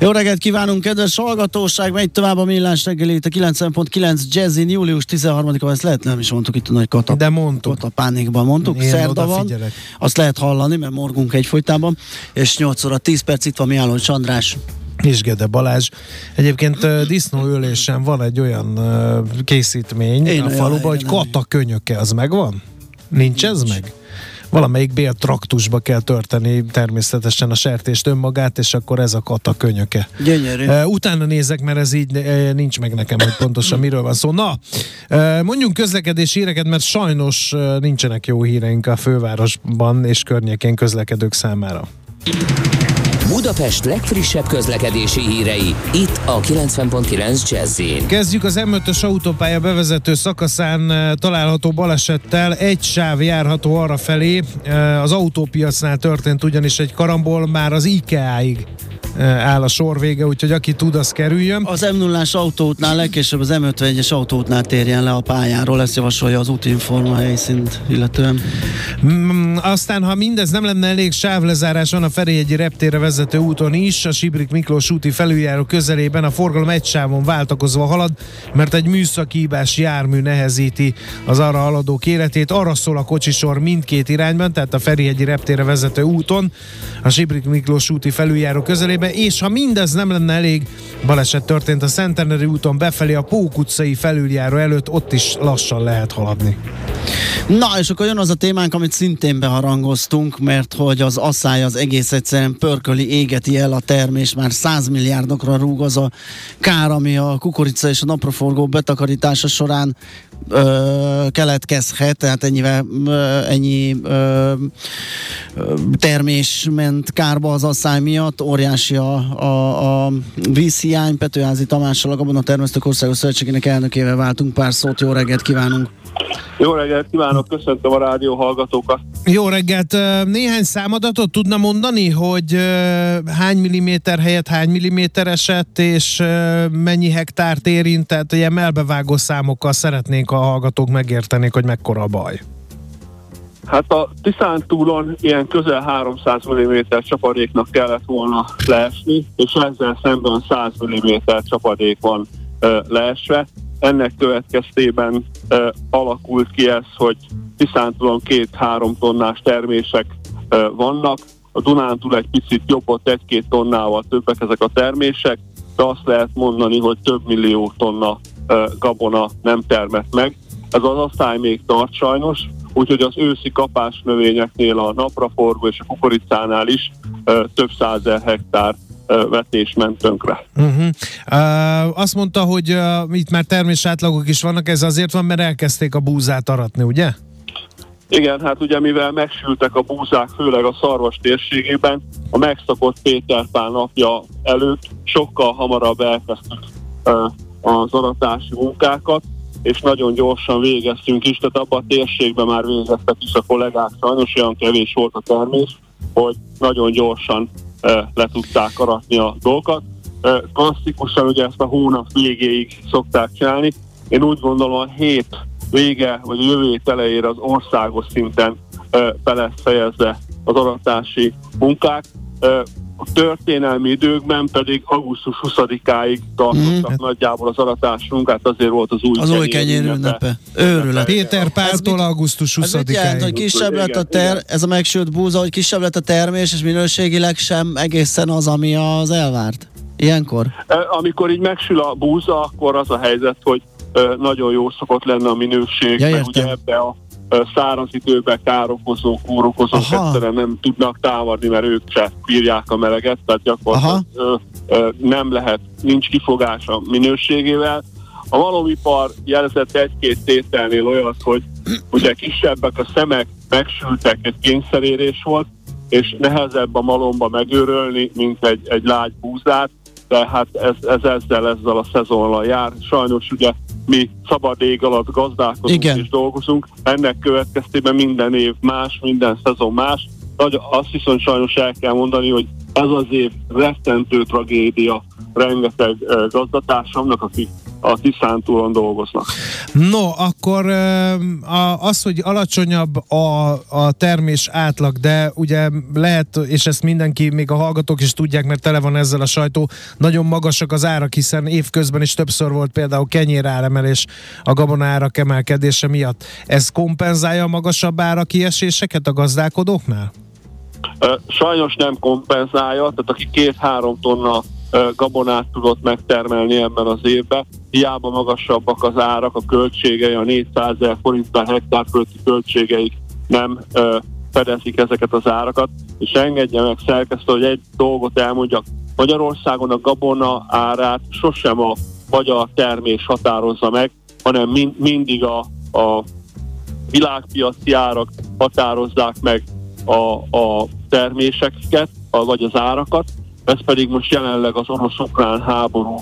Jó reggelt kívánunk, kedves hallgatóság! Megy tovább a millás reggelét, a 9.9 Jazzin, július 13-a, ezt lehet, nem is mondtuk itt a nagy katap. De mondtuk. Katapánikban mondtuk, Én szerda van. Azt lehet hallani, mert morgunk egyfolytában. És 8 óra 10 perc itt van Miállon Sandrás. Isgede Balázs. Egyébként disznóülésen van egy olyan készítmény Én a faluban, hogy kata könyöke, az megvan? Nincs ez meg? Valamelyik béltraktusba kell törteni természetesen a sertést önmagát, és akkor ez a kata könyöke. Gyönyörű. Uh, utána nézek, mert ez így uh, nincs meg nekem, hogy pontosan miről van szó. Na, uh, mondjunk közlekedési híreket, mert sajnos uh, nincsenek jó híreink a fővárosban és környékén közlekedők számára. Budapest legfrissebb közlekedési hírei, itt a 90.9 jazz Kezdjük az M5-ös autópálya bevezető szakaszán eh, található balesettel. Egy sáv járható arra felé. Eh, Az autópiacnál történt ugyanis egy karambol, már az IKEA-ig áll a sor vége, úgyhogy aki tud, az kerüljön. Az m 0 autóútnál, legkésőbb az M51-es autóútnál térjen le a pályáról, ezt javasolja az útinforma helyszínt illetően. Mm, aztán, ha mindez nem lenne elég, sávlezárás van a Ferihegyi reptére vezető úton is, a Sibrik Miklós úti felüljáró közelében a forgalom egy sávon váltakozva halad, mert egy műszaki hibás jármű nehezíti az arra haladók életét. Arra szól a kocsisor mindkét irányban, tehát a Ferihegyi reptére vezető úton, a Sibrik Miklós úti felüljáró közelében, és ha mindez nem lenne elég, baleset történt a Szentendrei úton befelé a Pók utcai felüljáró előtt, ott is lassan lehet haladni. Na, és akkor jön az a témánk, amit szintén beharangoztunk, mert hogy az asszály az egész egyszerűen pörköli, égeti el a termés, már 100 milliárdokra rúg az a kár, ami a kukorica és a napraforgó betakarítása során ö, keletkezhet, tehát ennyivel, ö, ennyi ö, termés ment kárba az asszály miatt, óriási a, a, a vízhiány, Petőházi Tamással, a Gabona Termesztők Országos Szövetségének elnökével váltunk pár szót, jó reggelt kívánunk! Jó reggelt kívánok, köszöntöm a rádió hallgatókat. Jó reggelt! Néhány számadatot tudna mondani, hogy hány milliméter helyett hány milliméter esett, és mennyi hektárt érint, tehát ilyen melbevágó számokkal szeretnénk a hallgatók megérteni, hogy mekkora a baj. Hát a Tiszántúlon ilyen közel 300 mm csapadéknak kellett volna leesni, és ezzel szemben 100 mm csapadék van ö, leesve. Ennek következtében ö, alakult ki ez, hogy Tiszántúlon két-három tonnás termések ö, vannak, a Dunántúl egy picit jobb, ott egy-két tonnával többek ezek a termések, de azt lehet mondani, hogy több millió tonna ö, gabona nem termett meg. Ez az asszály még tart sajnos, úgyhogy az őszi kapás növényeknél, a napraforgó és a kukoricánál is több százer hektár vetés ment tönkre. Uh-huh. Uh, azt mondta, hogy uh, itt már termésátlagok is vannak, ez azért van, mert elkezdték a búzát aratni, ugye? Igen, hát ugye mivel megsültek a búzák, főleg a szarvas térségében, a megszokott Péter Pál napja előtt sokkal hamarabb elkezdtük ö, az aratási munkákat, és nagyon gyorsan végeztünk is, tehát abban a térségben már végeztek is a kollégák, sajnos olyan kevés volt a termés, hogy nagyon gyorsan ö, le tudták aratni a dolgokat. Ö, klasszikusan ugye ezt a hónap végéig szokták csinálni. Én úgy gondolom a hét vége, vagy a jövő hét elejére az országos szinten ö, be lesz fejezve az aratási munkák. A történelmi időkben pedig augusztus 20-áig tartottak Mhm. nagyjából az aratás munkát, azért volt az új Az új kenyér ünnepe. Őrület. Péter Páltól mit- augusztus Ez mit jelent, hogy 20-áig. kisebb lett a ter, ez a megsült búza, hogy kisebb lett a termés, és minőségileg sem egészen az, ami az elvárt? Ilyenkor? Ö, Amikor így megsül a búza, akkor az a helyzet, hogy ö, nagyon jó szokott lenne a minőség, Ja, mert ugye ebbe a száraz időben károkozó, kórokozók egyszerűen nem tudnak támadni, mert ők se bírják a meleget, tehát gyakorlatilag nem lehet, nincs kifogás a minőségével. A malomipar jelzett egy-két tételnél olyat, hogy ugye kisebbek a szemek, megsültek, egy kényszerérés volt, és nehezebb a malomba megőrölni, mint egy, egy lágy búzát, tehát ez, ez ezzel, ezzel a szezonnal jár. Sajnos ugye mi szabad ég alatt gazdálkodunk Igen. és dolgozunk, ennek következtében minden év más, minden szezon más. Nagy, azt viszont sajnos el kell mondani, hogy ez az év rettentő tragédia rengeteg gazdatársamnak, akik a Tiszántúlon dolgoznak. No, akkor az, hogy alacsonyabb a, a termés átlag, de ugye lehet, és ezt mindenki, még a hallgatók is tudják, mert tele van ezzel a sajtó, nagyon magasak az árak, hiszen évközben is többször volt például kenyér áremelés a gabona árak emelkedése miatt. Ez kompenzálja a magasabb ára kieséseket a gazdálkodóknál? Sajnos nem kompenzálja, tehát aki két-három tonna gabonát tudott megtermelni ebben az évben. Hiába magasabbak az árak, a költségei, a 400 ezer forint per hektár fölötti költségeik nem fedezik ezeket az árakat, és engedje meg szerkesztő, hogy egy dolgot elmondjak. Magyarországon a gabona árát sosem a magyar termés határozza meg, hanem mind, mindig a, a világpiaci árak határozzák meg a, a terméseket, vagy az árakat, ez pedig most jelenleg az orosz-ukrán háború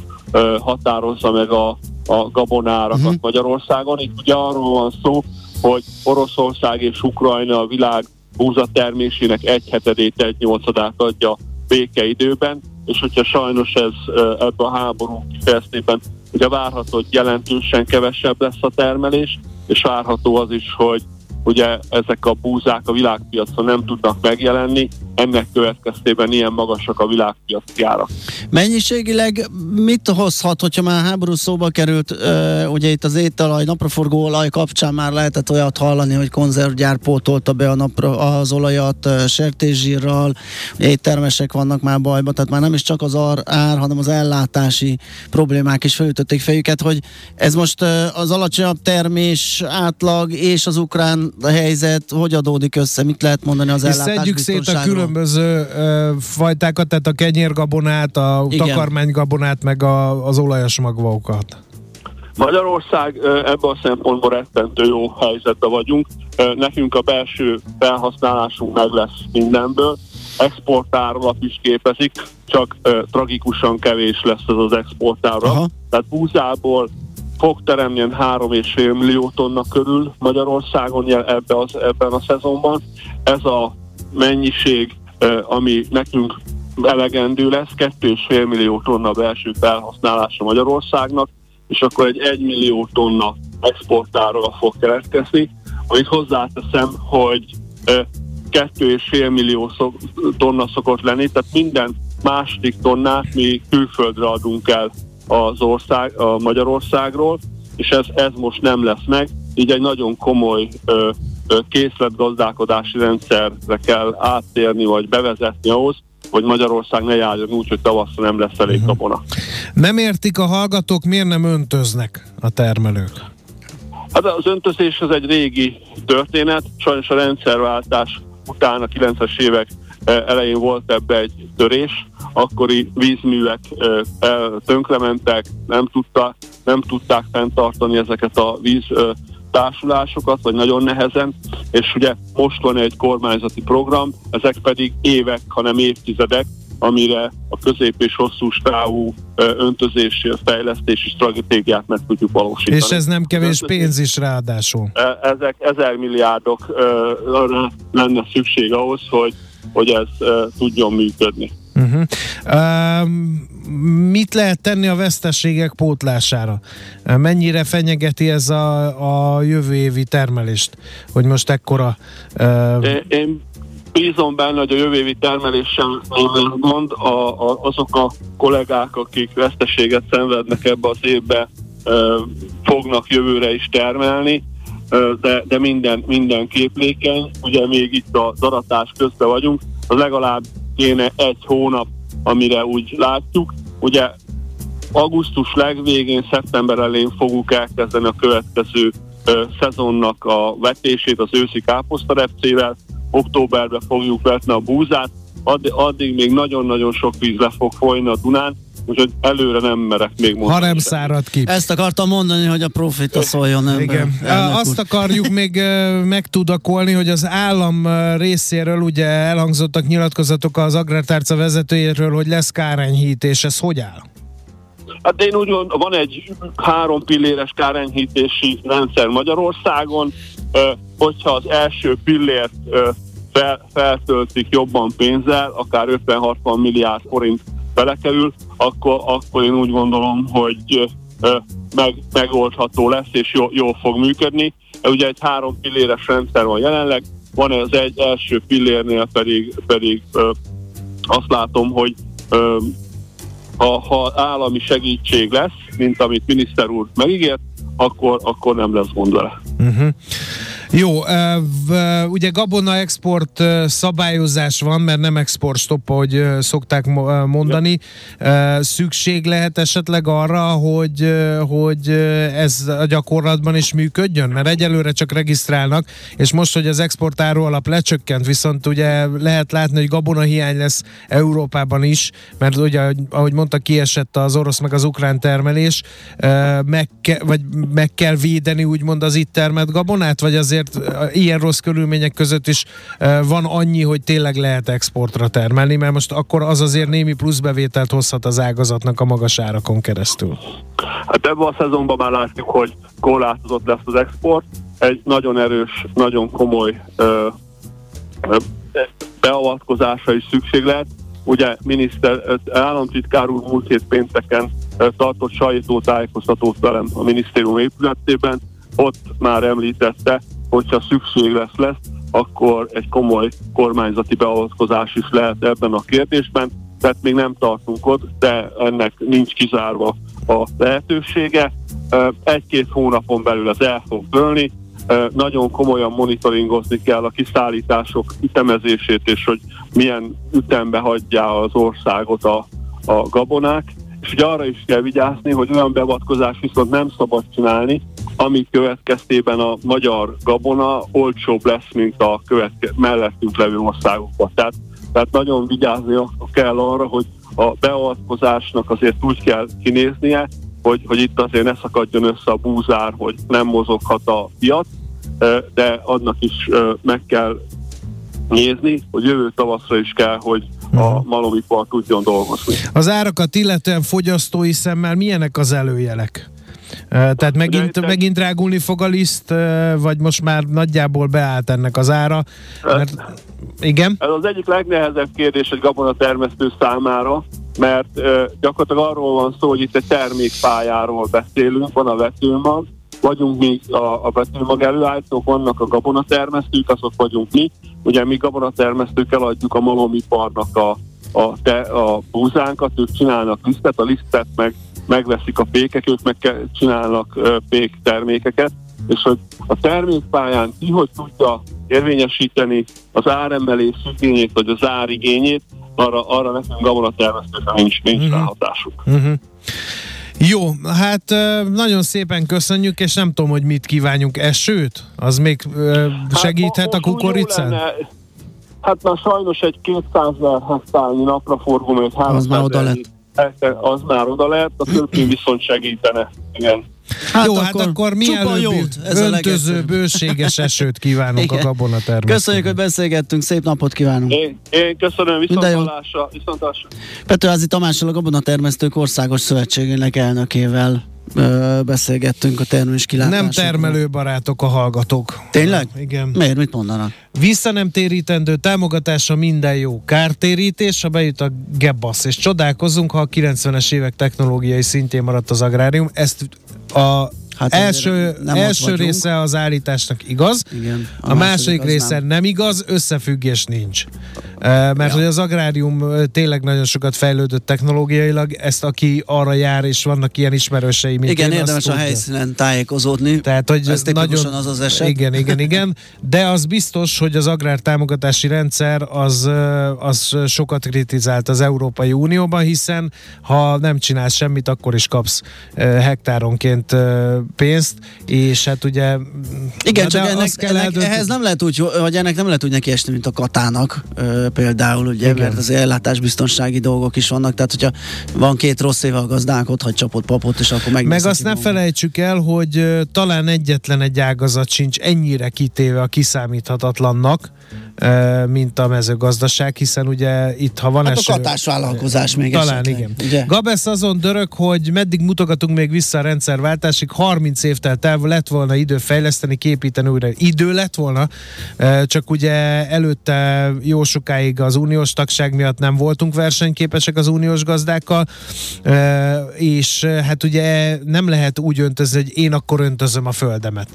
határozza meg a, a gabonárakat uh-huh. Magyarországon. Itt ugye arról van szó, hogy Oroszország és Ukrajna a világ búzatermésének egy hetedét, egy nyolcadát adja békeidőben, és hogyha sajnos ez ebbe a háború kifejeztében ugye várható, hogy jelentősen kevesebb lesz a termelés, és várható az is, hogy ugye ezek a búzák a világpiacon nem tudnak megjelenni, ennek következtében ilyen magasak a világpiaci árak. Mennyiségileg mit hozhat, hogyha már háború szóba került, ugye itt az ételaj, napraforgó olaj kapcsán már lehetett olyat hallani, hogy konzervgyár pótolta be a napra, az olajat sertészsírral, éttermesek vannak már bajba, tehát már nem is csak az ar, ár, hanem az ellátási problémák is felütötték fejüket, hogy ez most az alacsonyabb termés átlag és az ukrán helyzet hogy adódik össze, mit lehet mondani az ellátás szedjük szét a különböző uh, fajtákat, tehát a kenyérgabonát, a Igen. takarmánygabonát, meg a, az olajos magvaokat. Magyarország ebben a szempontból rettentő jó helyzetben vagyunk. Nekünk a belső felhasználásunk meg lesz mindenből. Exportárlap is képezik, csak tragikusan kevés lesz ez az exportárlap. Tehát búzából fog teremni 3,5 millió tonna körül Magyarországon ebbe az, ebben a szezonban. Ez a mennyiség, ami nekünk elegendő lesz, 2,5 millió tonna belső felhasználása Magyarországnak, és akkor egy 1 millió tonna exportáról fog keletkezni, amit hozzáteszem, hogy 2,5 millió tonna szokott lenni, tehát minden második tonnát mi külföldre adunk el az ország, a Magyarországról, és ez, ez most nem lesz meg, így egy nagyon komoly ö, ö, készletgazdálkodási rendszerre kell áttérni, vagy bevezetni ahhoz, hogy Magyarország ne járjon úgy, hogy tavasszal nem lesz elég uh-huh. kabona. Nem értik a hallgatók, miért nem öntöznek a termelők? Hát az öntözés az egy régi történet, sajnos a rendszerváltás után a 90-es évek elején volt ebbe egy törés, akkori vízművek tönkrementek, nem, tudta, nem tudták fenntartani ezeket a víz társulásokat, vagy nagyon nehezen, és ugye most van egy kormányzati program, ezek pedig évek, hanem évtizedek, amire a közép és hosszú távú öntözési, fejlesztési stratégiát meg tudjuk valósítani. És ez nem kevés pénz is ráadásul. Ezek ezer milliárdok lenne szükség ahhoz, hogy hogy ez tudjon működni. Uh-huh. Uh, mit lehet tenni a veszteségek pótlására? Mennyire fenyegeti ez a, a jövő évi termelést, hogy most ekkora... Uh... Én, bízom benne, hogy a jövő évi termeléssel gond, a, a, azok a kollégák, akik veszteséget szenvednek ebbe az évbe, uh, fognak jövőre is termelni de, de minden, minden képlékeny, ugye még itt a daratás közben vagyunk, legalább kéne egy hónap, amire úgy látjuk. Ugye augusztus legvégén, szeptember elén fogunk elkezdeni a következő ö, szezonnak a vetését az őszi káposztarepcével, októberben fogjuk vetni a búzát, addig, addig még nagyon-nagyon sok víz le fog folyni a Dunán, úgyhogy előre nem merek még mondani. Ha nem szárad ki. Ezt akartam mondani, hogy a profita szóljon ember. Igen. elnök Azt úr. akarjuk még megtudakolni, hogy az állam részéről ugye elhangzottak nyilatkozatok az agrártárca vezetőjéről, hogy lesz kárenyhítés. Ez hogy áll? Hát én úgy gondolom, van egy három pilléres kárenyhítési rendszer Magyarországon, hogyha az első pillért fel, feltöltik jobban pénzzel, akár 50-60 milliárd forint belekerül, akkor, akkor én úgy gondolom, hogy meg, megoldható lesz, és jó, jól fog működni. Ugye egy három pilléres rendszer van jelenleg, van az egy első pillérnél pedig, pedig ö, azt látom, hogy ö, ha, ha állami segítség lesz, mint amit miniszter úr megígért, akkor, akkor nem lesz gond vele. Uh-huh. Jó, ugye gabona export szabályozás van, mert nem export stop, ahogy szokták mondani. Szükség lehet esetleg arra, hogy, hogy ez a gyakorlatban is működjön? Mert egyelőre csak regisztrálnak, és most, hogy az exportáró alap lecsökkent, viszont ugye lehet látni, hogy gabona hiány lesz Európában is, mert ugye, ahogy mondta, kiesett az orosz meg az ukrán termelés, meg, ke- vagy meg kell védeni úgymond az itt termelt gabonát, vagy azért ö, ilyen rossz körülmények között is ö, van annyi, hogy tényleg lehet exportra termelni, mert most akkor az azért némi pluszbevételt hozhat az ágazatnak a magas árakon keresztül. Hát ebben a szezonban már látjuk, hogy korlátozott lesz az export. Egy nagyon erős, nagyon komoly ö, ö, is szükség lehet. Ugye miniszter, államtitkár úr múlt hét pénteken tartott sajtótájékoztatót velem a minisztérium épületében, ott már említette, hogyha szükség lesz lesz, akkor egy komoly kormányzati beavatkozás is lehet ebben a kérdésben, tehát még nem tartunk ott, de ennek nincs kizárva a lehetősége. Egy-két hónapon belül az el fog dőlni, nagyon komolyan monitoringozni kell a kiszállítások ütemezését, és hogy milyen ütembe hagyja az országot a, a gabonák, és ugye arra is kell vigyázni, hogy olyan beavatkozás viszont nem szabad csinálni, ami következtében a magyar gabona olcsóbb lesz, mint a követke- mellettünk levő országokban. Tehát, tehát nagyon vigyázni kell arra, hogy a beavatkozásnak azért úgy kell kinéznie, hogy, hogy itt azért ne szakadjon össze a búzár, hogy nem mozoghat a piac, de annak is meg kell nézni, hogy jövő tavaszra is kell, hogy a malomipar tudjon dolgozni. Az árakat illetően fogyasztói szemmel milyenek az előjelek? Tehát megint, itt- megint drágulni fog a liszt, vagy most már nagyjából beállt ennek az ára? Mert, igen? Ez az egyik legnehezebb kérdés egy gabonatermesztő számára, mert ö, gyakorlatilag arról van szó, hogy itt egy termékpályáról beszélünk, van a vetőmag, vagyunk mi a, a vetőmag előállítók, vannak a gabonatermesztők, azok vagyunk mi. Ugye mi gabonatermesztők eladjuk a malomiparnak a, a, te, a búzánkat, ők csinálnak lisztet, a lisztet meg megveszik a pékek, ők meg csinálnak pék termékeket, és hogy a termékpályán ki hogy tudja érvényesíteni az áremelés igényét, vagy az árigényét, arra, arra nekünk gabonatermesztőkre nincs, nincs Mhm. ráhatásuk. Uh-huh. Jó, hát nagyon szépen köszönjük, és nem tudom, hogy mit kívánjunk. Esőt? Az még ö, segíthet a Hát, jó kukoricán? lenne- Hát már sajnos egy 200 hektárnyi napraforgó, egy 300 Az már oda lett. Az már oda lett, a többi viszont segítene. Igen. Hát Jó, hát akkor mielőbb jót, ez a öntöző, legegyszerűbb. bőséges esőt kívánunk a Igen. gabonatermesztőknek. Köszönjük, hogy beszélgettünk, szép napot kívánunk. Én, én köszönöm, viszontlátásra, viszontlátásra. Petőházi Tamással a Gabonatermesztők Országos Szövetségének elnökével ö, beszélgettünk a termés kilátásokról. Nem termelőbarátok a hallgatók. Tényleg? Igen. Miért? Mit mondanak? Vissza nem térítendő támogatása minden jó. Kártérítés, ha bejut a gebasz. És csodálkozunk, ha a 90-es évek technológiai szintjén maradt az agrárium. Ezt a Hát első, nem első része az állításnak igaz, Igen. a, a második része nem. nem. nem igaz, összefüggés nincs. mert ja. hogy az agrárium tényleg nagyon sokat fejlődött technológiailag, ezt aki arra jár, és vannak ilyen ismerősei, mint Igen, én, érdemes a helyszínen tájékozódni. Tehát, hogy ez nagyon, az az eset. Igen, igen, igen. De az biztos, hogy az agrártámogatási rendszer az, az sokat kritizált az Európai Unióban, hiszen ha nem csinálsz semmit, akkor is kapsz hektáronként pénzt, és hát ugye... Igen, csak ennek, kell ennek, ehhez nem lehet úgy, hogy ennek nem lehet úgy neki esni, mint a katának például, ugye, Igen. mert az ellátásbiztonsági dolgok is vannak, tehát hogyha van két rossz éve a gazdák, ott hagy csapott papot, és akkor meg. Meg azt ne felejtsük el, hogy talán egyetlen egy ágazat sincs ennyire kitéve a kiszámíthatatlannak, mint a mezőgazdaság, hiszen ugye itt, ha van hát eső... a katásvállalkozás még Talán esetleg, igen. Ugye? Gabesz azon dörög, hogy meddig mutogatunk még vissza a rendszerváltásig, 30 év telt el, lett volna idő fejleszteni, képíteni újra. Idő lett volna, csak ugye előtte jó sokáig az uniós tagság miatt nem voltunk versenyképesek az uniós gazdákkal, és hát ugye nem lehet úgy öntözni, hogy én akkor öntözöm a földemet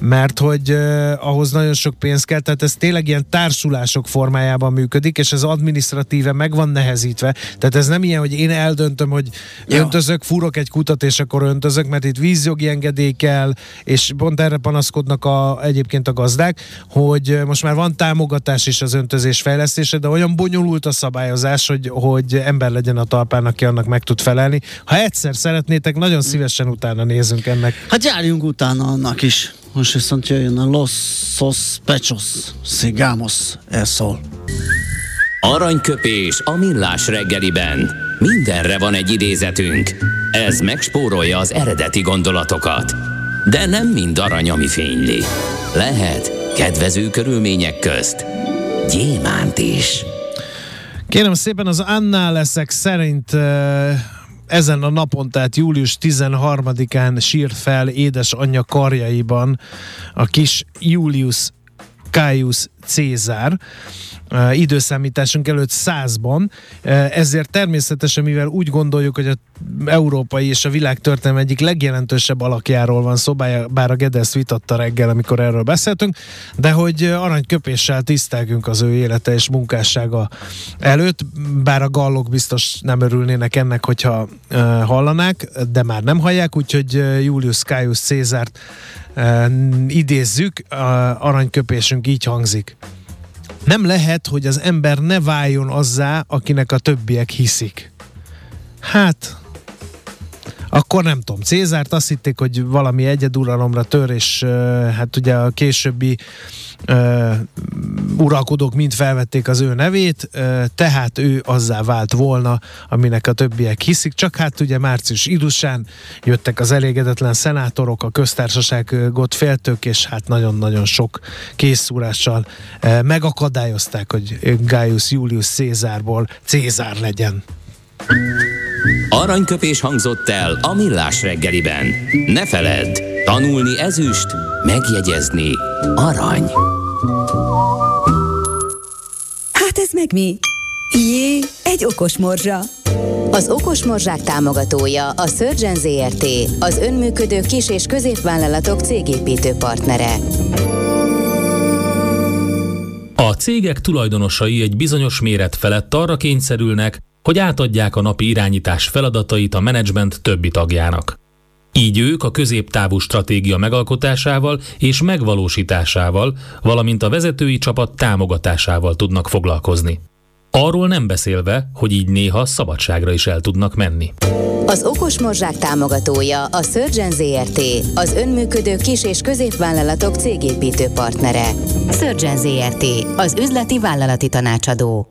mert hogy uh, ahhoz nagyon sok pénz kell, tehát ez tényleg ilyen társulások formájában működik, és ez administratíve meg van nehezítve. Tehát ez nem ilyen, hogy én eldöntöm, hogy ja. öntözök, furok egy kutat, és akkor öntözök, mert itt vízjogi engedély kell, és pont erre panaszkodnak a, egyébként a gazdák, hogy most már van támogatás is az öntözés fejlesztése, de olyan bonyolult a szabályozás, hogy, hogy ember legyen a talpán, aki annak meg tud felelni. Ha egyszer szeretnétek, nagyon szívesen utána nézünk ennek. Hát járjunk utána annak is. Most viszont jöjjön a Los Sospechos Sigamos Eszol. Aranyköpés a millás reggeliben. Mindenre van egy idézetünk. Ez megspórolja az eredeti gondolatokat. De nem mind arany, ami fényli. Lehet kedvező körülmények közt gyémánt is. Kérem szépen, az annál leszek szerint uh ezen a napon, tehát július 13-án sírt fel édesanyja karjaiban a kis Julius Caius Cézár időszámításunk előtt százban, ezért természetesen, mivel úgy gondoljuk, hogy a európai és a világ történelem egyik legjelentősebb alakjáról van szó, bár a Gedesz vitatta reggel, amikor erről beszéltünk, de hogy aranyköpéssel tisztelgünk az ő élete és munkássága előtt, bár a gallok biztos nem örülnének ennek, hogyha hallanák, de már nem hallják, úgyhogy Julius Caius Cézárt idézzük, aranyköpésünk így hangzik. Nem lehet, hogy az ember ne váljon azzá, akinek a többiek hiszik. Hát, akkor nem tudom, Cézárt azt hitték, hogy valami egyeduralomra tör, és hát ugye a későbbi uh, uralkodók mind felvették az ő nevét, uh, tehát ő azzá vált volna, aminek a többiek hiszik, csak hát ugye március idusán jöttek az elégedetlen szenátorok, a köztársaságot féltők, és hát nagyon-nagyon sok készúrással uh, megakadályozták, hogy Gaius Julius Cézárból Cézár legyen. Aranyköpés hangzott el a millás reggeliben. Ne feledd, tanulni ezüst, megjegyezni arany. Hát ez meg mi? Jé, egy okos morzsa. Az Okos Morzsák támogatója a Surgeon ZRT, az önműködő kis- és középvállalatok cégépítő partnere. A cégek tulajdonosai egy bizonyos méret felett arra kényszerülnek, hogy átadják a napi irányítás feladatait a menedzsment többi tagjának. Így ők a középtávú stratégia megalkotásával és megvalósításával, valamint a vezetői csapat támogatásával tudnak foglalkozni. Arról nem beszélve, hogy így néha szabadságra is el tudnak menni. Az Okos Morzsák támogatója a Surgeon ZRT, az önműködő kis- és középvállalatok cégépítő partnere. Surgeon ZRT, az üzleti vállalati tanácsadó.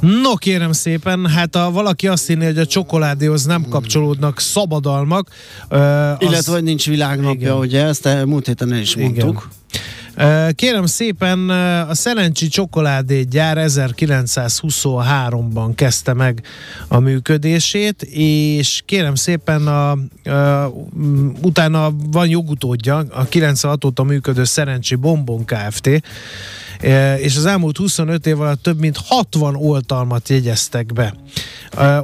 No kérem szépen, hát ha valaki azt hinné, hogy a csokoládéhoz nem kapcsolódnak szabadalmak. Uh, Illetve, az... hogy nincs világnapja, Igen. ugye, ezt múlt héten el is mondtuk. Igen. Kérem szépen, a Szerencsi Csokoládé gyár 1923-ban kezdte meg a működését, és kérem szépen a, a, utána van jogutódja, a 96 óta működő Szerencsi Bombon Kft., és az elmúlt 25 év alatt több mint 60 oltalmat jegyeztek be.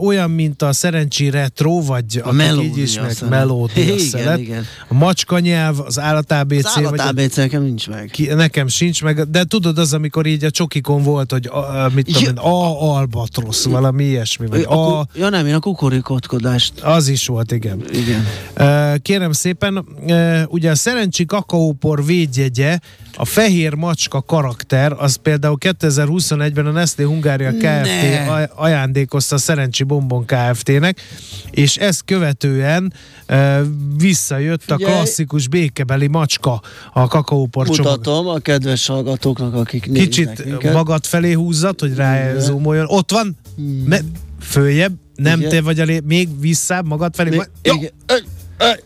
Olyan, mint a Szerencsi Retro, vagy a melódia, így ismert melódia igen, igen. A macska nyelv, az állat ABC. Az állat ABC nekem nincs meg. Ki, nekem sincs meg, de tudod az, amikor így a csokikon volt, hogy a, mit tudom én, A albatrosz, valami ilyesmi. Vagy a, a, ja nem, én a kukorikotkodást. Az is volt, igen. Igen. Kérem szépen, ugye a Szerencsi kakaópor védjegye, a fehér macska karakter, az például 2021-ben a Nestlé Hungária Kft. Ne. ajándékozta a Szerencsi Bombon Kft-nek, és ezt követően e, visszajött a klasszikus békebeli macska a kakaópor Mutatom a kedves hallgatóknak, akik Kicsit minket. magad felé húzzat, hogy rá zoomoljon. Ott van, hmm. Me, följebb, nem Igen. te vagy a lé- még visszább magad felé. Még, Igen.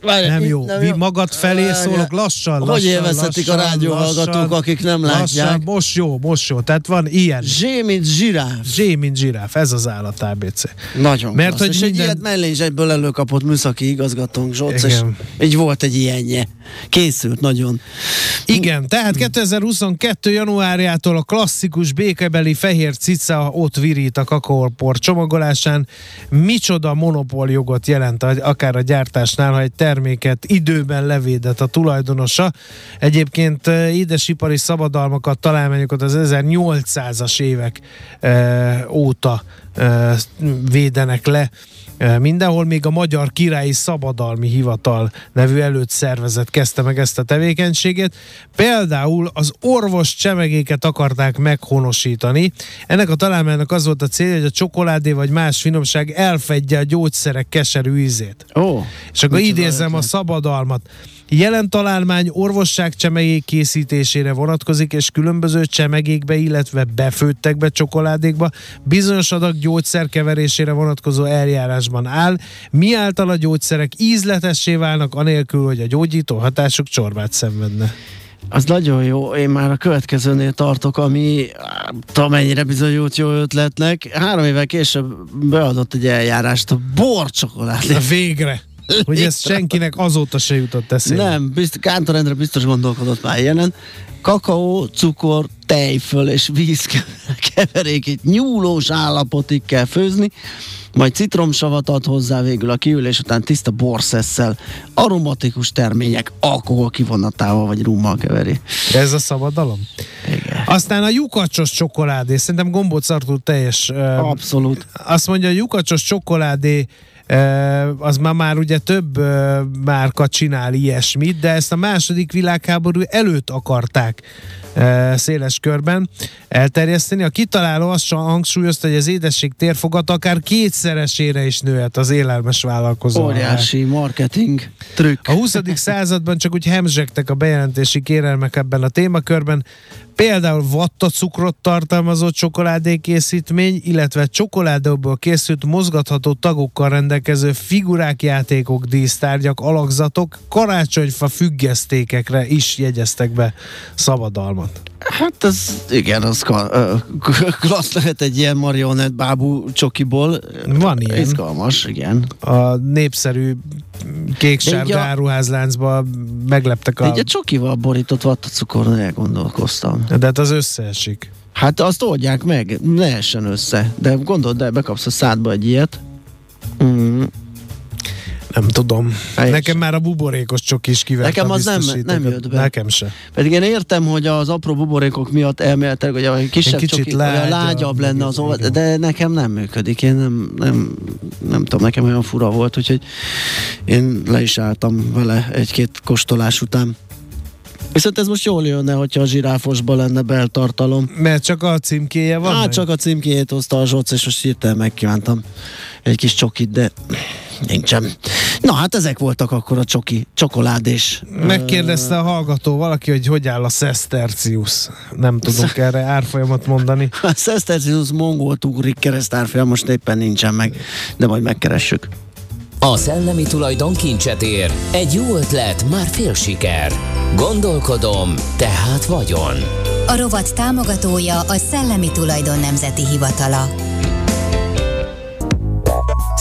Várj, nem jó. Nem jó. magad felé szólok lassan, lassan. Hogy élvezhetik a rádió hallgatók, akik nem lassan, látják? Most jó, most jó. Tehát van ilyen. Zsé, mint zsiráf. Zsé, mint zsiráf. Ez az állat ABC. Nagyon Mert klassz. hogy És minden... egy ilyet mellé is egyből előkapott műszaki igazgatónk Zsoc, és így volt egy ilyenje. Készült nagyon. Igen, tehát 2022. januárjától a klasszikus békebeli fehér cica ott virít a kakaópor csomagolásán. Micsoda monopóljogot jelent akár a gyártásnál, ha egy terméket időben levédett a tulajdonosa. Egyébként édesipari szabadalmakat találmányokat az 1800-as évek óta védenek le mindenhol még a Magyar Királyi Szabadalmi Hivatal nevű előtt szervezet kezdte meg ezt a tevékenységet. Például az orvos csemegéket akarták meghonosítani. Ennek a találmánynak az volt a célja, hogy a csokoládé vagy más finomság elfedje a gyógyszerek keserű ízét. Oh, És akkor idézem a szabadalmat. Jelen találmány orvosság csemegék készítésére vonatkozik, és különböző csemegékbe, illetve befőttekbe, csokoládékba bizonyos adag gyógyszer keverésére vonatkozó eljárásban áll, mi által a gyógyszerek ízletessé válnak, anélkül, hogy a gyógyító hatásuk csorbát szenvedne. Az nagyon jó, én már a következőnél tartok, ami tudom mennyire bizonyult jó ötletnek. Három évvel később beadott egy eljárást a borcsokoládé. Végre! Hogy ez senkinek azóta se jutott eszébe. Nem, bizt, Kántor Endre biztos gondolkodott már ilyenen. Kakaó, cukor, tejföl és víz keverékét nyúlós állapotig kell főzni, majd citromsavat ad hozzá végül a kiülés után tiszta borszesszel, aromatikus termények alkohol kivonatával vagy rummal keveri. Ez a szabadalom? Igen. Aztán a lyukacsos csokoládé, szerintem gombóc teljes. Abszolút. Azt mondja, a lyukacsos csokoládé az már, már ugye több márka csinál ilyesmit, de ezt a második világháború előtt akarták széles körben elterjeszteni. A kitaláló azt sem hangsúlyozta, hogy az édesség térfogat akár kétszeresére is nőhet az élelmes vállalkozó. Óriási marketing trükk. A 20. században csak úgy hemzsegtek a bejelentési kérelmek ebben a témakörben. Például vattacukrot tartalmazó csokoládékészítmény, illetve csokoládéból készült mozgatható tagokkal rendelkező figurák, játékok, dísztárgyak, alakzatok, karácsonyfa függesztékekre is jegyeztek be szabadalmat. Hát ez, igen, az klassz lehet egy ilyen marionett bábú csokiból. Van ilyen. Izgalmas, igen. A népszerű kék-sárga áruházláncban megleptek a... Egy a csokival borított vattacukorra elgondolkoztam. De hát az összeesik. Hát azt oldják meg, ne essen össze. De gondold, de bekapsz a szádba egy ilyet. Mm. Nem tudom. Helyes. Nekem már a buborékos csok is kivert Nekem az nem, nem jött be. Nekem se. Pedig én értem, hogy az apró buborékok miatt elméletileg, hogy a kisebb kicsit csoki, lágyabb, lágyabb lenne az olvad, de nekem nem működik. Én nem, nem, nem tudom, nekem olyan fura volt, úgyhogy én le is álltam vele egy-két kóstolás után. Viszont ez most jól jönne, hogyha a zsiráfosban lenne beltartalom. Mert csak a címkéje van? Hát csak a címkéjét hozta a Zsoc, és most hirtelen megkívántam egy kis csokit, de nincsen. Na hát ezek voltak akkor a csoki, csokoládés. Megkérdezte a hallgató valaki, hogy hogy áll a Sestercius. Nem tudunk erre árfolyamat mondani. A Sestercius mongol ugrik kereszt árfolyam most éppen nincsen meg, de majd megkeressük. A szellemi tulajdon kincset ér, egy jó ötlet, már fél siker. Gondolkodom, tehát vagyon. A rovat támogatója a Szellemi Tulajdon Nemzeti Hivatala.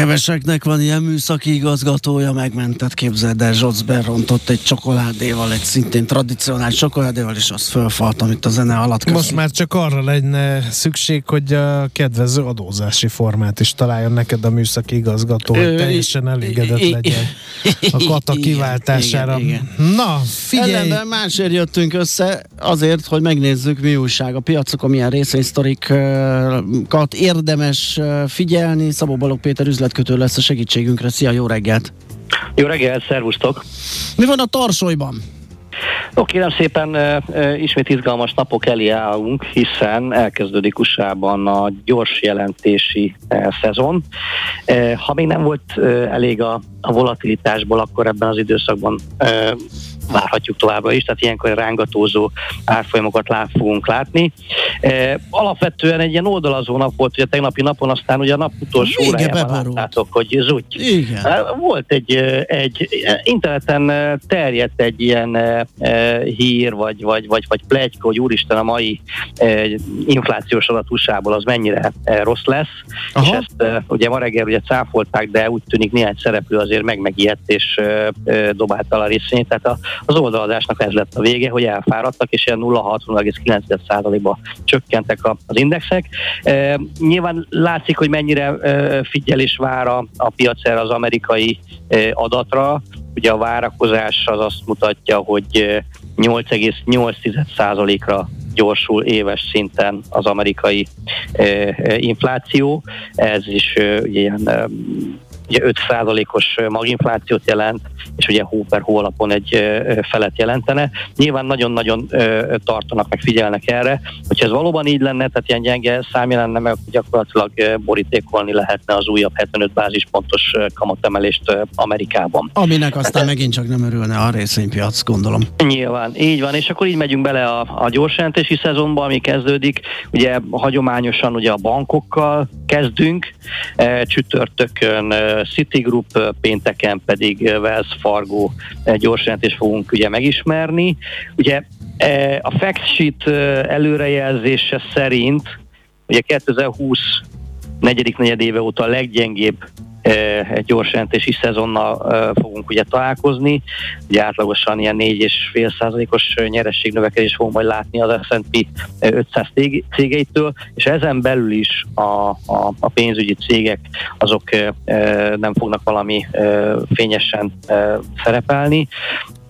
Keveseknek van ilyen műszaki igazgatója, megmentett képzeld el, Zsoc berontott egy csokoládéval, egy szintén tradicionális csokoládéval, és az fölfalt, amit a zene alatt köszön. Most már csak arra lenne szükség, hogy a kedvező adózási formát is találjon neked a műszaki igazgató, hogy teljesen elégedett legyen a kata kiváltására. Igen, igen. Na, figyelj! Ellenben másért jöttünk össze, azért, hogy megnézzük, mi újság a piacokon, milyen részvénysztorikat érdemes figyelni. Szabó Balog Péter üzletkötő lesz a segítségünkre. Szia, jó reggelt! Jó reggelt, szervusztok! Mi van a tarsolyban? No, kérem szépen, ismét izgalmas napok elé állunk, hiszen elkezdődik USA-ban a gyors jelentési szezon. Ha még nem volt elég a, volatilitásból, akkor ebben az időszakban várhatjuk továbbra is, tehát ilyenkor rángatózó árfolyamokat lát, fogunk látni. E, alapvetően egy ilyen oldalazó nap volt, hogy a tegnapi napon, aztán ugye a nap utolsó órájában láttátok, hogy zúgy. Igen. E, volt egy, egy interneten terjedt egy ilyen e, hír, vagy, vagy, vagy, vagy plegyka, hogy úristen a mai e, inflációs adatúsából az mennyire e, rossz lesz, Aha. és ezt e, ugye ma reggel ugye cáfolták, de úgy tűnik néhány szereplő azért meg megijedt és e, e, dobálta a részvényt, tehát a, az oldaladásnak ez lett a vége, hogy elfáradtak, és ilyen 0,6-0,9%-ba csökkentek az indexek. E, nyilván látszik, hogy mennyire figyel és vár a, a piac erre az amerikai adatra. Ugye a várakozás az azt mutatja, hogy 8,8%-ra gyorsul éves szinten az amerikai infláció. Ez is ugye ilyen ugye 5%-os maginflációt jelent, és ugye hó per hó alapon egy felet jelentene. Nyilván nagyon-nagyon tartanak, meg figyelnek erre, hogyha ez valóban így lenne, tehát ilyen gyenge szám jelenne, meg gyakorlatilag borítékolni lehetne az újabb 75 bázispontos kamatemelést Amerikában. Aminek aztán megint csak nem örülne a részvénypiac, gondolom. Nyilván, így van, és akkor így megyünk bele a, a gyorsjelentési szezonba, ami kezdődik. Ugye hagyományosan ugye a bankokkal kezdünk, csütörtökön Citigroup, pénteken pedig Wells Fargo gyorsjelentést fogunk ugye megismerni. Ugye a fact sheet előrejelzése szerint ugye 2020 negyedik negyedéve óta a leggyengébb egy gyors jelentési szezonnal fogunk ugye találkozni. Ugye átlagosan ilyen 4,5 százalékos nyerességnövekedés fogunk majd látni az S&P 500 cégeitől, és ezen belül is a, a, a pénzügyi cégek azok nem fognak valami fényesen szerepelni.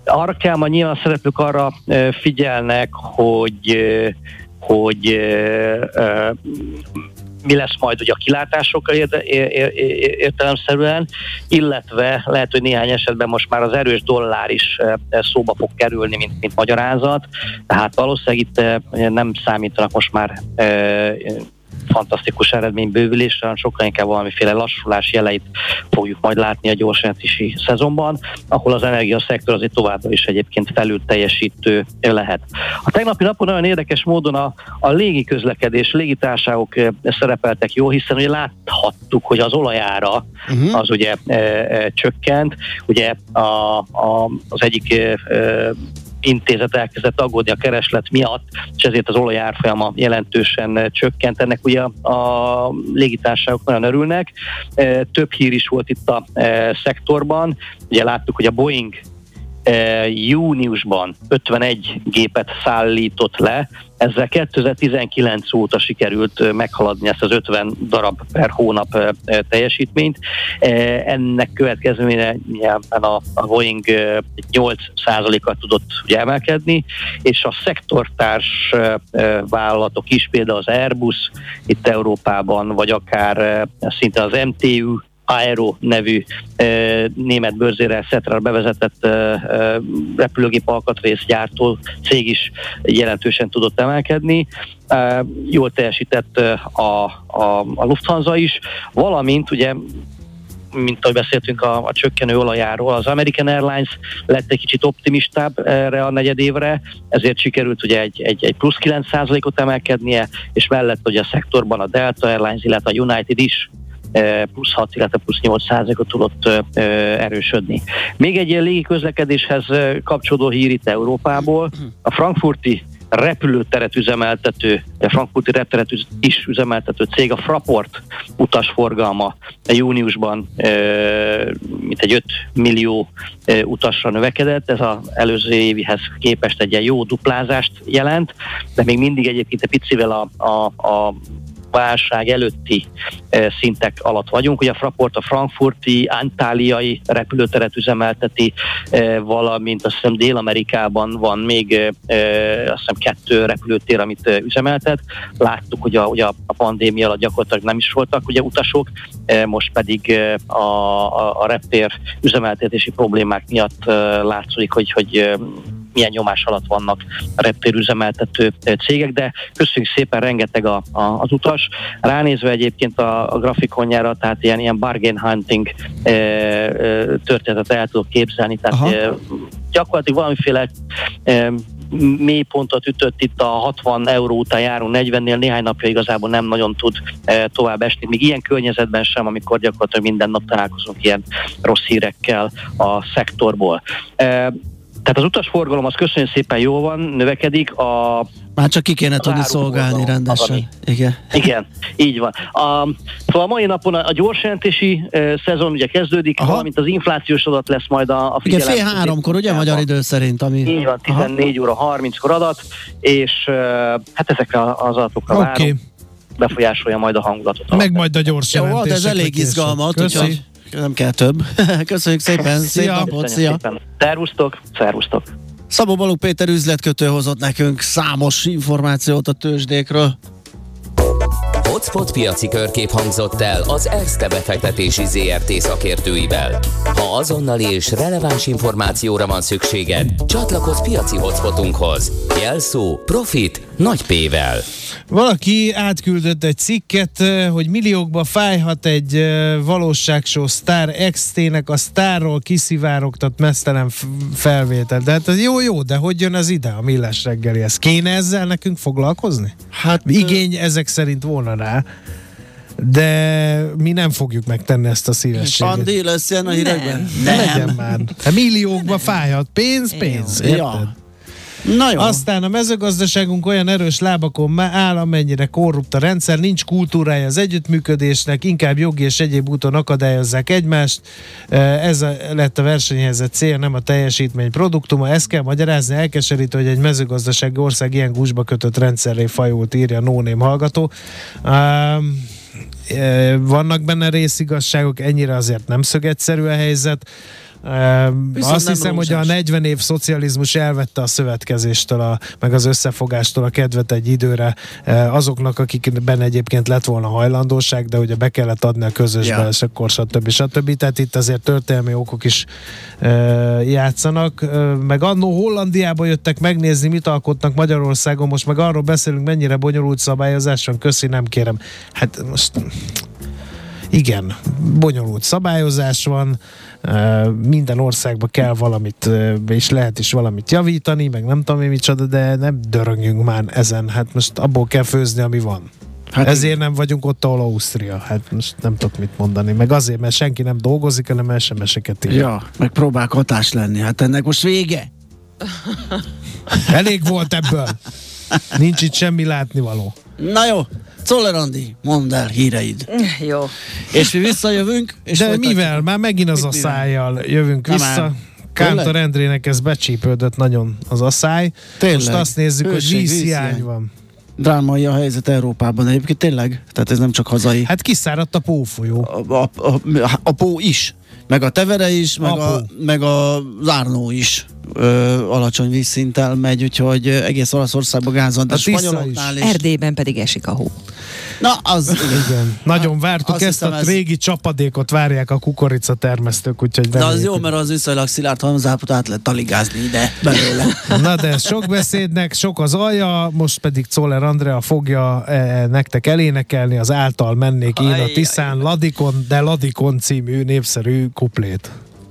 Arra kell ma nyilván a szereplők arra figyelnek, hogy hogy mi lesz majd ugye a kilátásokkal érde, értelemszerűen, illetve lehet, hogy néhány esetben most már az erős dollár is szóba fog kerülni, mint, mint magyarázat, tehát valószínűleg itt nem számítanak most már fantasztikus hanem sokkal inkább valamiféle lassulás jeleit fogjuk majd látni a gyorsjelentési szezonban, ahol az energiaszektor azért továbbra is egyébként felül teljesítő lehet. A tegnapi napon nagyon érdekes módon a, a légi közlekedés, légitárságok eh, szerepeltek jó, hiszen ugye láthattuk, hogy az olajára uh-huh. az ugye e, e, csökkent, ugye a, a, az egyik e, intézet elkezdett aggódni a kereslet miatt, és ezért az olajárfolyama jelentősen csökkent. Ennek ugye a légitársaságok nagyon örülnek. E, több hír is volt itt a e, szektorban. Ugye láttuk, hogy a Boeing júniusban 51 gépet szállított le, ezzel 2019 óta sikerült meghaladni ezt az 50 darab per hónap teljesítményt. Ennek következménye a, a Boeing 8%-kal tudott ugye emelkedni, és a szektortárs vállalatok is, például az Airbus itt Európában, vagy akár szinte az MTU Aero nevű német bőrzére Szetrar bevezetett repülőgép alkatrész gyártó cég is jelentősen tudott emelkedni. Jól teljesített a, a, a Lufthansa is, valamint ugye mint ahogy beszéltünk a, a csökkenő olajáról, az American Airlines lett egy kicsit optimistább erre a negyedévre, ezért sikerült ugye egy, egy, egy plusz 9%-ot emelkednie, és mellett ugye a szektorban a Delta Airlines, illetve a United is plusz 6, illetve plusz 8 százalékot tudott erősödni. Még egy ilyen légi közlekedéshez kapcsolódó hír itt Európából. A frankfurti repülőteret üzemeltető, a frankfurti repteret is üzemeltető cég, a Fraport utasforgalma júniusban mint egy 5 millió utasra növekedett, ez az előző évihez képest egy ilyen jó duplázást jelent, de még mindig egyébként egy picivel a, a, a válság előtti e, szintek alatt vagyunk. Ugye a Fraport a frankfurti, antáliai repülőteret üzemelteti, e, valamint azt hiszem Dél-Amerikában van még e, azt hiszem kettő repülőtér, amit üzemeltet. Láttuk, hogy a, ugye a pandémia alatt gyakorlatilag nem is voltak ugye utasok, most pedig a, a, a reptér üzemeltetési problémák miatt látszik, hogy, hogy milyen nyomás alatt vannak a reptérüzemeltető cégek, de köszönjük szépen rengeteg a, a, az utas. Ránézve egyébként a, a grafikonjára, tehát ilyen, ilyen bargain hunting e, e, történetet el tudok képzelni, tehát e, gyakorlatilag valamiféle e, mélypontot ütött itt a 60 euró után járunk 40-nél, néhány napja igazából nem nagyon tud e, tovább esni, még ilyen környezetben sem, amikor gyakorlatilag minden nap találkozunk ilyen rossz hírekkel a szektorból. E, tehát az utasforgalom az köszönjük szépen jó van, növekedik, a már csak ki kéne tudni szolgálni rendesen. Igen. Igen, így van. A, szóval a mai napon a, a gyorsjelentési e, szezon ugye kezdődik, Aha. valamint az inflációs adat lesz majd a, a figyelem. Igen, fél háromkor, ugye magyar idő szerint? Ami... Így van, 14 Aha. óra 30-kor adat, és e, hát ezekre az adatokra okay. várunk befolyásolja majd a hangulatot. Meg majd a gyors Jó, hát ez elég izgalmat, úgyhogy nem kell több. Köszönjük szépen, szép napot, szia! Szervusztok, szervusztok! Szabó Balog Péter üzletkötő hozott nekünk számos információt a tőzsdékről. Hotspot piaci körkép hangzott el az ESZTE befektetési ZRT szakértőivel. Ha azonnali és releváns információra van szükséged, csatlakozz piaci hotspotunkhoz. Jelszó Profit nagy P-vel. Valaki átküldött egy cikket, hogy milliókba fájhat egy valóságshow Star XT-nek a sztárról kiszivárogtat mesztelen felvétel. De hát ez jó, jó, de hogy jön az ide a millás reggeli? Ez kéne ezzel nekünk foglalkozni? Hát igény ezek szerint volna rá de mi nem fogjuk megtenni ezt a szívességet. Pandi lesz ilyen a hírekben? Nem. nem. Legyen már. A milliókba fájhat. Pénz, pénz. Érted? Ja. Na jó. Aztán a mezőgazdaságunk olyan erős lábakon áll, amennyire korrupt a rendszer, nincs kultúrája az együttműködésnek, inkább jogi és egyéb úton akadályozzák egymást. Ez a, lett a versenyhelyzet cél, nem a teljesítmény produktuma. Ezt kell magyarázni, elkeserítő, hogy egy mezőgazdasági ország ilyen gúzsba kötött rendszerré fajult, írja Nóném hallgató. Um, vannak benne részigazságok, ennyire azért nem szögetszerű a helyzet. Viszont Azt hiszem, rózsás. hogy a 40 év szocializmus elvette a szövetkezéstől, a, meg az összefogástól a kedvet egy időre azoknak, akikben egyébként lett volna hajlandóság, de ugye be kellett adni a közösbe, yeah. és akkor stb. stb. Tehát itt azért történelmi okok is e, játszanak. Meg annó Hollandiába jöttek megnézni, mit alkotnak Magyarországon, most meg arról beszélünk, mennyire bonyolult szabályozás van, köszi, nem kérem. Hát most igen, bonyolult szabályozás van, minden országban kell valamit, és lehet is valamit javítani, meg nem tudom én micsoda, de nem dörögjünk már ezen. Hát most abból kell főzni, ami van. Hát Ezért nem vagyunk ott, ahol Ausztria. Hát most nem tudok mit mondani. Meg azért, mert senki nem dolgozik, hanem SMS-eket ír. Ja, meg próbál hatás lenni. Hát ennek most vége. Elég volt ebből. Nincs itt semmi látnivaló. Na jó, Czoller Andi, mondd el híreid. Jó. És mi visszajövünk. És De folytatjuk. mivel? Már megint az asszájjal jövünk Na vissza. Már. Kántor Endrének ez becsípődött nagyon az asszály. Tényleg. Most azt nézzük, Hőség, hogy vízhiány van. Drámai a helyzet Európában egyébként tényleg? Tehát ez nem csak hazai. Hát kiszáradt a pófolyó. A, a, a, a pó is. Meg a Tevere is, meg, a, meg a Zárnó is ö, alacsony vízszinttel megy, úgyhogy egész Olaszországban gáz van, de A Tisza spanyoloknál is. Erdélyben pedig esik a hó. Na, az Igen. Nagyon vártuk azt ezt hiszem, a ez- régi csapadékot, várják a kukorica termesztők, úgyhogy de az jó, mert az viszonylag szilárd halmazápot át lehet taligázni ide belőle. Na de ez sok beszédnek, sok az alja, most pedig Czoller Andrea fogja eh, nektek elénekelni az által mennék én a Tiszán Ladikon, de Ladikon című népszerű completo.